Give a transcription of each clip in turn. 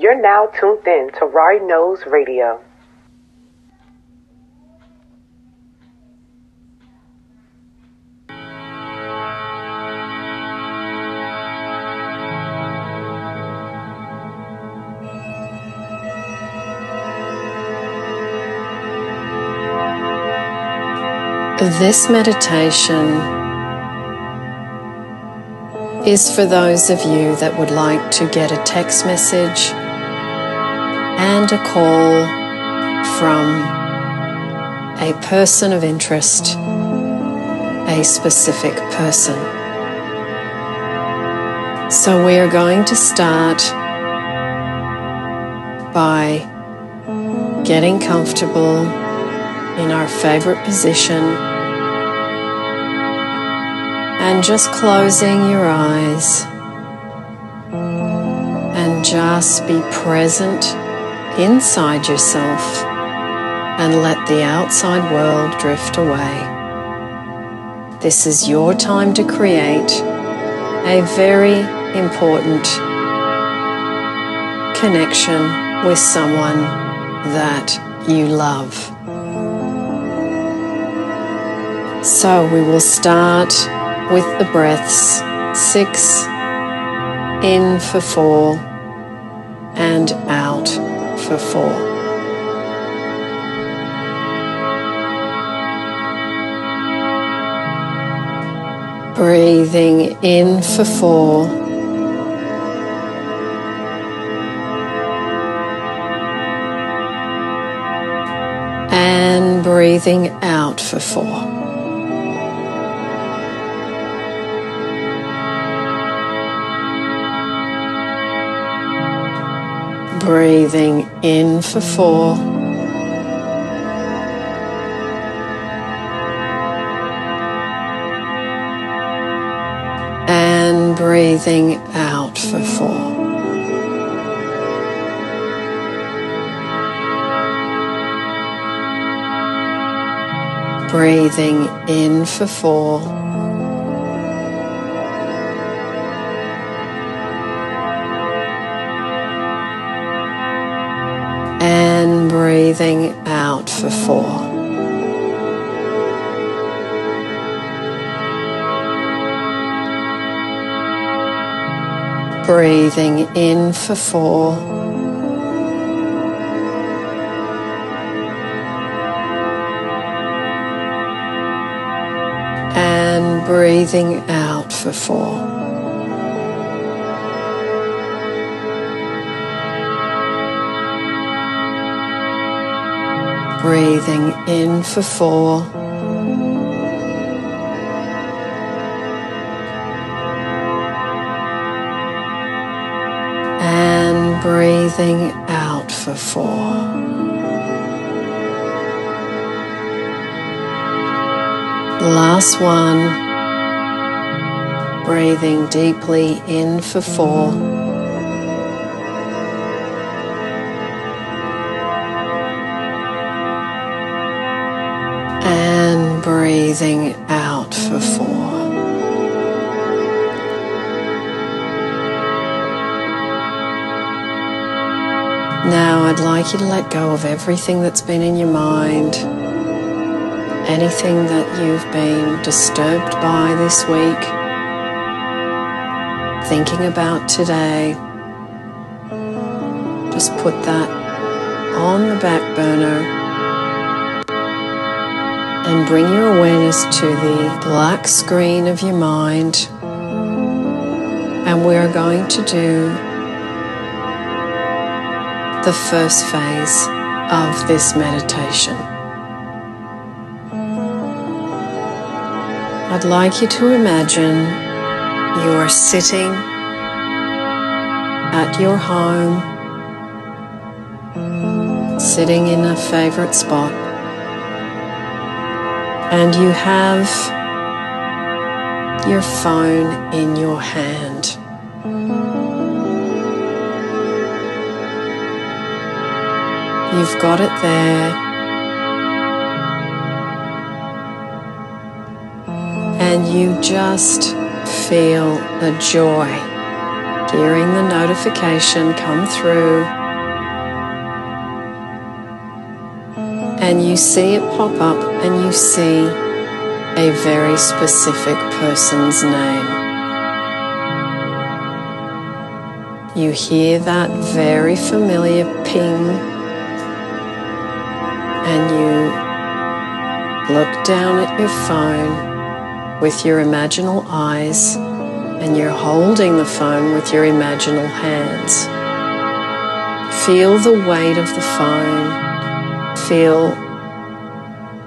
You're now tuned in to Rari Knows Radio. This meditation is for those of you that would like to get a text message and a call from a person of interest, a specific person. So we are going to start by getting comfortable in our favorite position and just closing your eyes and just be present inside yourself and let the outside world drift away. This is your time to create a very important connection with someone that you love. So we will start with the breaths six in for four and out for four. Breathing in for four. And breathing out for four. Breathing in for four. And breathing out for four. Breathing in for four. Breathing out for four. Breathing in for four. And breathing out for four. Breathing in for four. And breathing out for four. Last one. Breathing deeply in for four. Breathing out for four. Now, I'd like you to let go of everything that's been in your mind, anything that you've been disturbed by this week, thinking about today. Just put that on the back burner and bring your awareness to the black screen of your mind. And we are going to do the first phase of this meditation. I'd like you to imagine you are sitting at your home, sitting in a favorite spot and you have your phone in your hand. You've got it there. And you just feel a joy hearing the notification come through. And you see it pop up and you see a very specific person's name. You hear that very familiar ping, and you look down at your phone with your imaginal eyes, and you're holding the phone with your imaginal hands. Feel the weight of the phone. Feel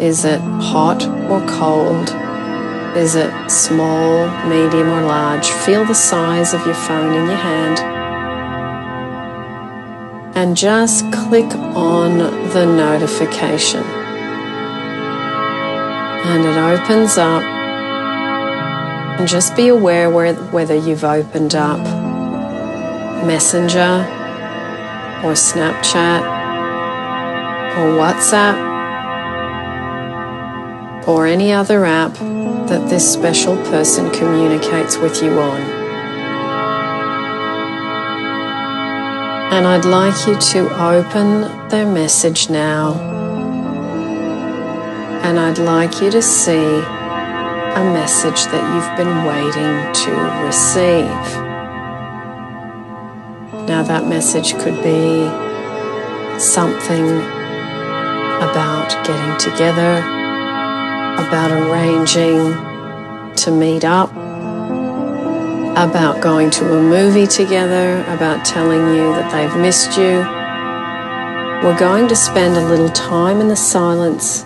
is it hot or cold? Is it small, medium, or large? Feel the size of your phone in your hand and just click on the notification. And it opens up. And just be aware whether you've opened up Messenger or Snapchat or WhatsApp or any other app that this special person communicates with you on. And I'd like you to open their message now. And I'd like you to see a message that you've been waiting to receive. Now, that message could be something about getting together, about arranging to meet up about going to a movie together, about telling you that they've missed you. We're going to spend a little time in the silence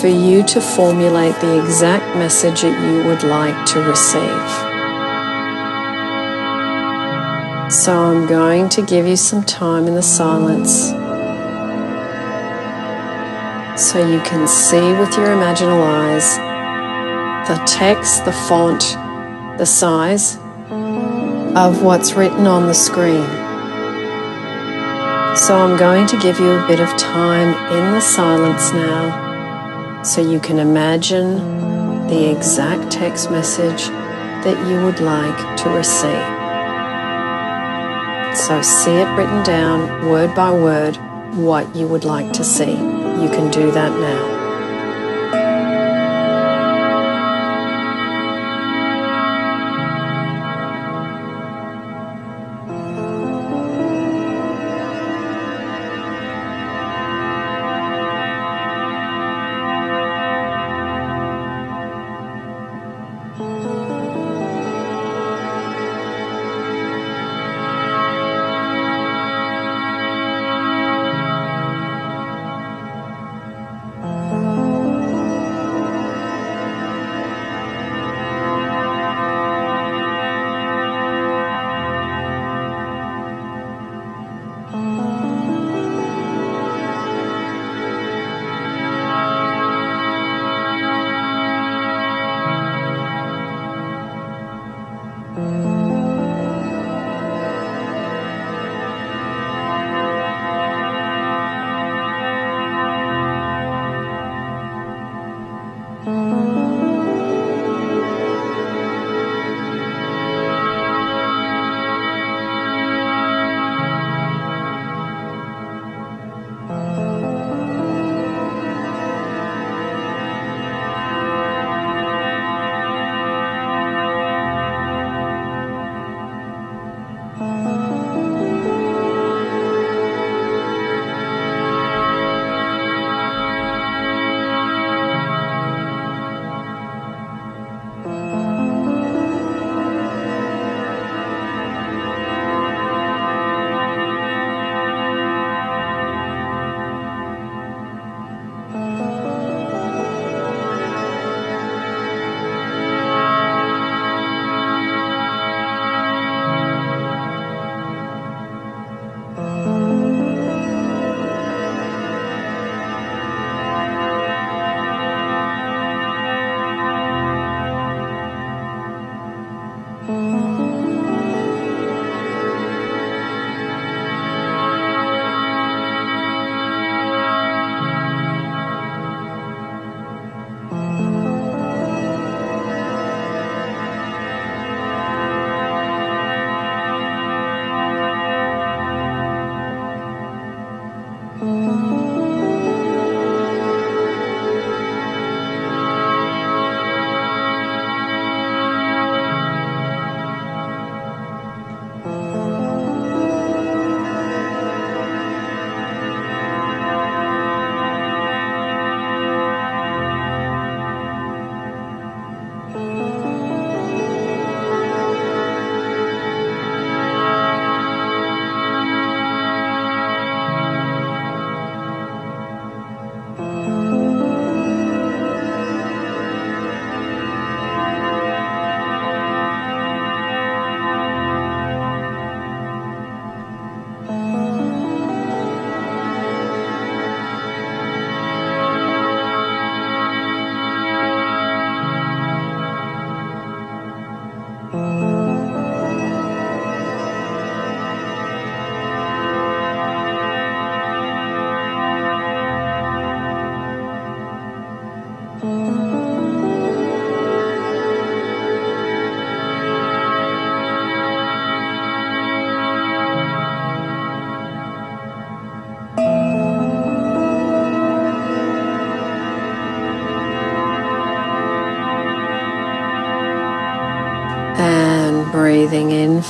for you to formulate the exact message that you would like to receive. So I'm going to give you some time in the silence so you can see with your imaginal eyes the text, the font, the size of what's written on the screen. So I'm going to give you a bit of time in the silence now so you can imagine the exact text message that you would like to receive. So see it written down word by word what you would like to see. You can do that now.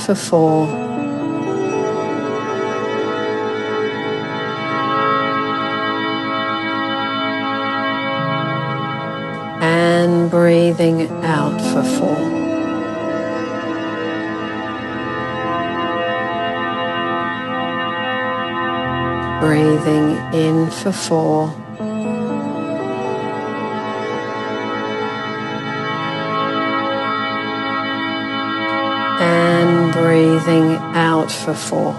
For four. And breathing out for four. breathing in for four. Breathing out for four.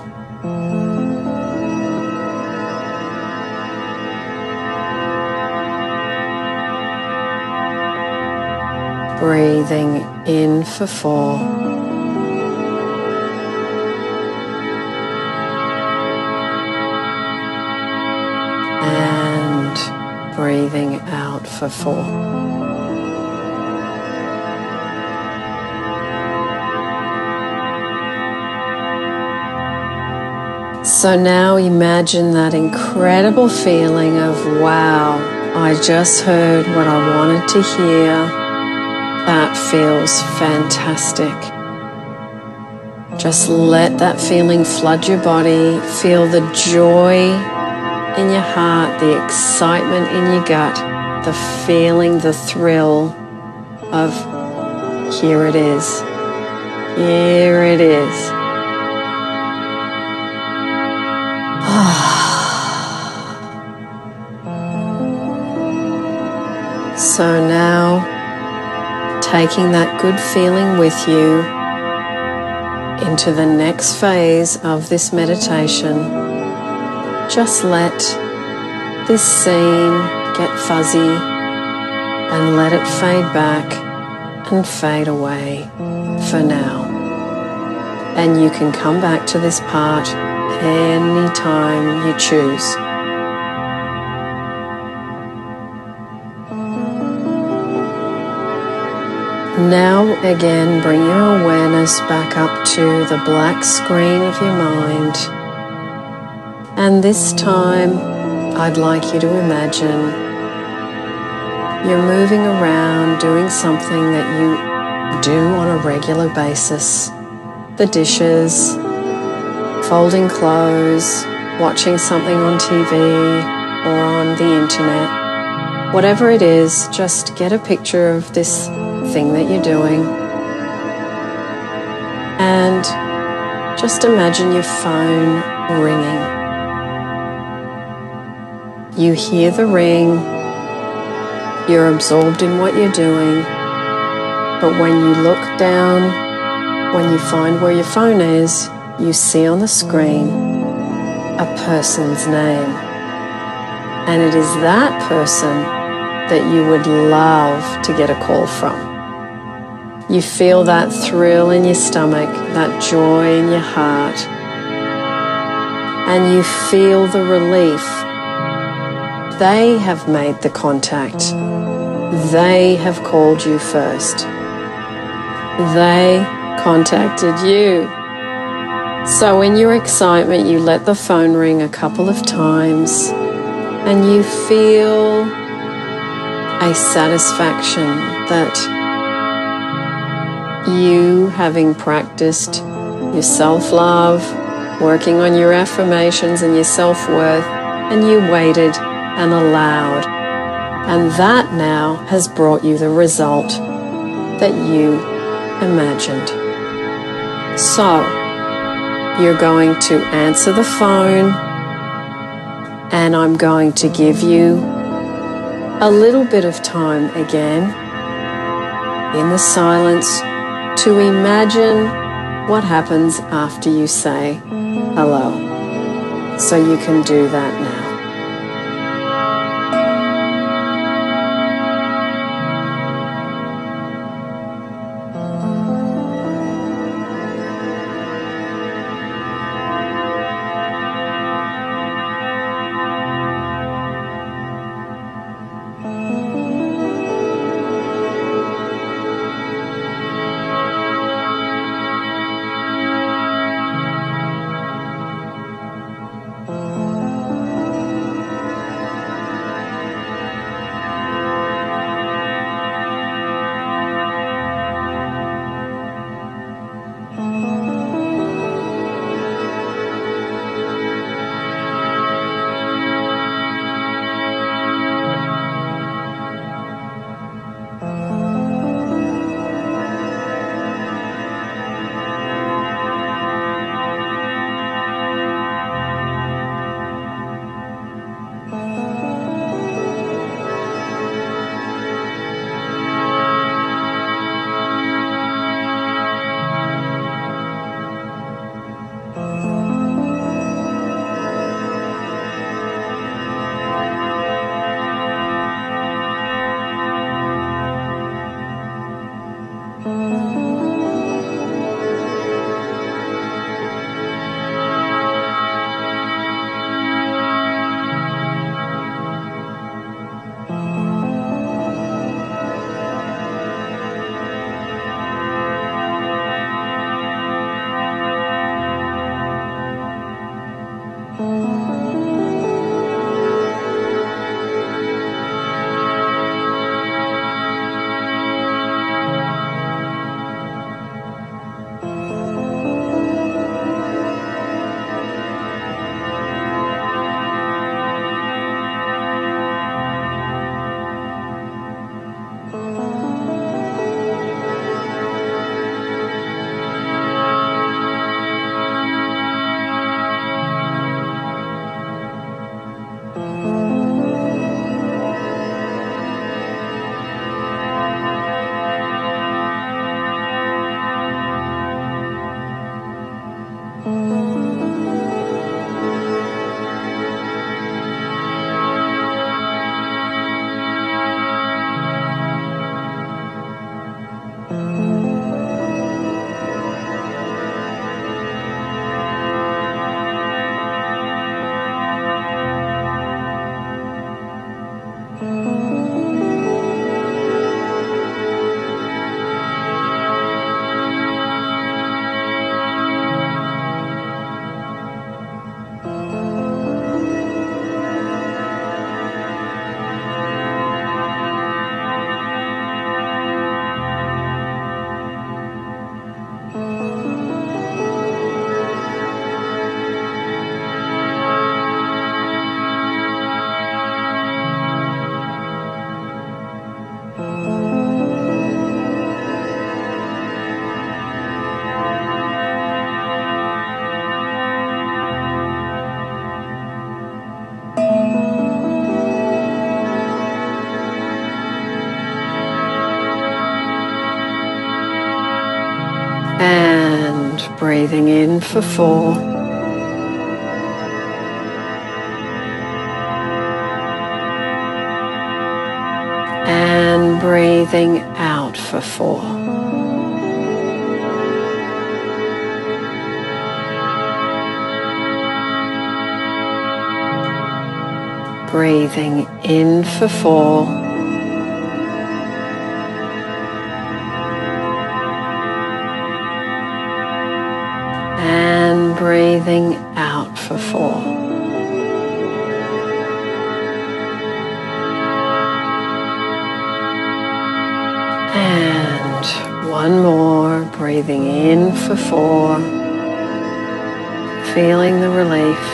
Breathing in for four. And breathing out for four. So now imagine that incredible feeling of wow, I just heard what I wanted to hear. That feels fantastic. Just let that feeling flood your body. Feel the joy in your heart, the excitement in your gut, the feeling, the thrill of here it is. Here it is. So now, taking that good feeling with you into the next phase of this meditation just let this scene get fuzzy and let it fade back and fade away for now. And you can come back to this part anytime you choose. Now, again, bring your awareness back up to the black screen of your mind and this time, I'd like you to imagine you're moving around doing something that you do on a regular basis the dishes, folding clothes, watching something on TV or on the internet. Whatever it is, just get a picture of this thing that you're doing and just imagine your phone ringing. You hear the ring, you're absorbed in what you're doing, but when you look down, when you find where your phone is, you see on the screen a person's name. And it is that person that you would love to get a call from. You feel that thrill in your stomach, that joy in your heart, and you feel the relief they have made the contact. They have called you first. They contacted you. So, in your excitement, you let the phone ring a couple of times and you feel a satisfaction that you, having practiced your self love, working on your affirmations and your self worth, and you waited and allowed. And that now has brought you the result that you imagined. So, you're going to answer the phone, and I'm going to give you a little bit of time again in the silence to imagine what happens after you say hello. So you can do that now. Breathing in for four. And breathing out for four. Breathing in for four. Breathing out for four. And one more, breathing in for four, feeling the relief.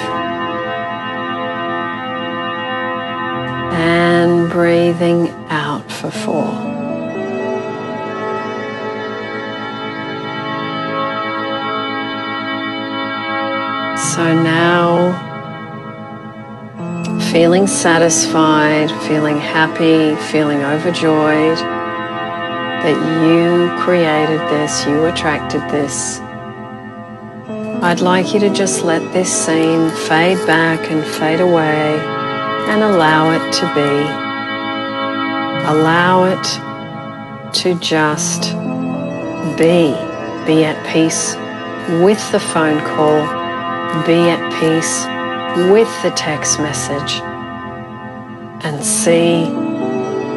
And breathing out for four. So now, feeling satisfied, feeling happy, feeling overjoyed that you created this, you attracted this. I'd like you to just let this scene fade back and fade away and allow it to be. Allow it to just be. Be at peace with the phone call be at peace with the text message and see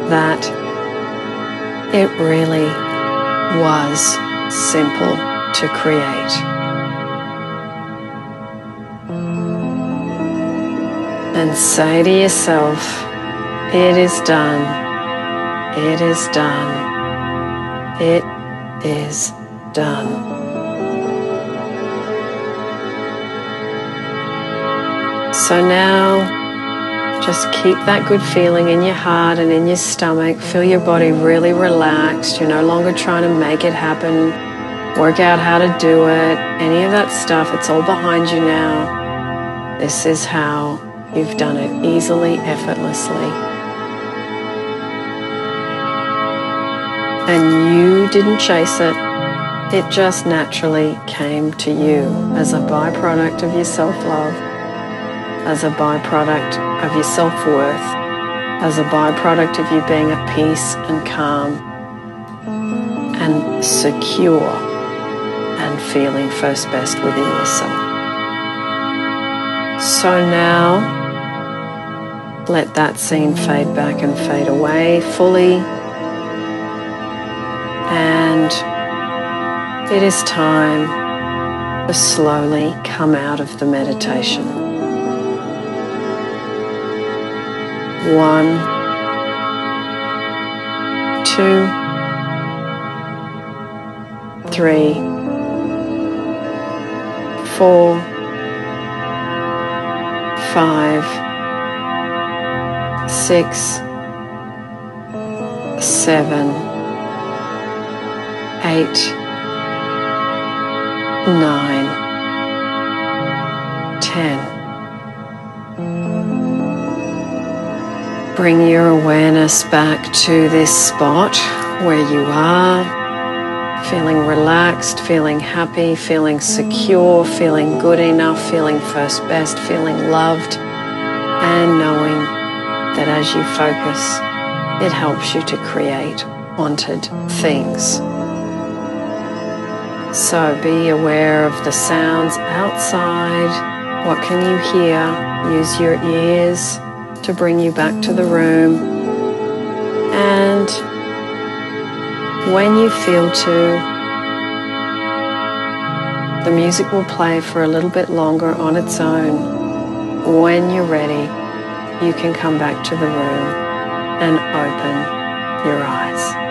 that it really was simple to create. And say to yourself, it is done, it is done, it is done. So now just keep that good feeling in your heart and in your stomach. Feel your body really relaxed. You're no longer trying to make it happen, work out how to do it, any of that stuff. It's all behind you now. This is how you've done it easily, effortlessly. And you didn't chase it. It just naturally came to you as a byproduct of your self love as a byproduct of your self worth, as a byproduct of you being at peace and calm and secure and feeling first best within yourself. So now, let that scene fade back and fade away fully. And it is time to slowly come out of the meditation. One, two, three, four, five, six, seven, eight, nine, ten. Bring your awareness back to this spot where you are, feeling relaxed, feeling happy, feeling secure, feeling good enough, feeling first best, feeling loved, and knowing that as you focus, it helps you to create wanted things. So be aware of the sounds outside. What can you hear? Use your ears to bring you back to the room. And when you feel to, the music will play for a little bit longer on its own. When you're ready, you can come back to the room and open your eyes.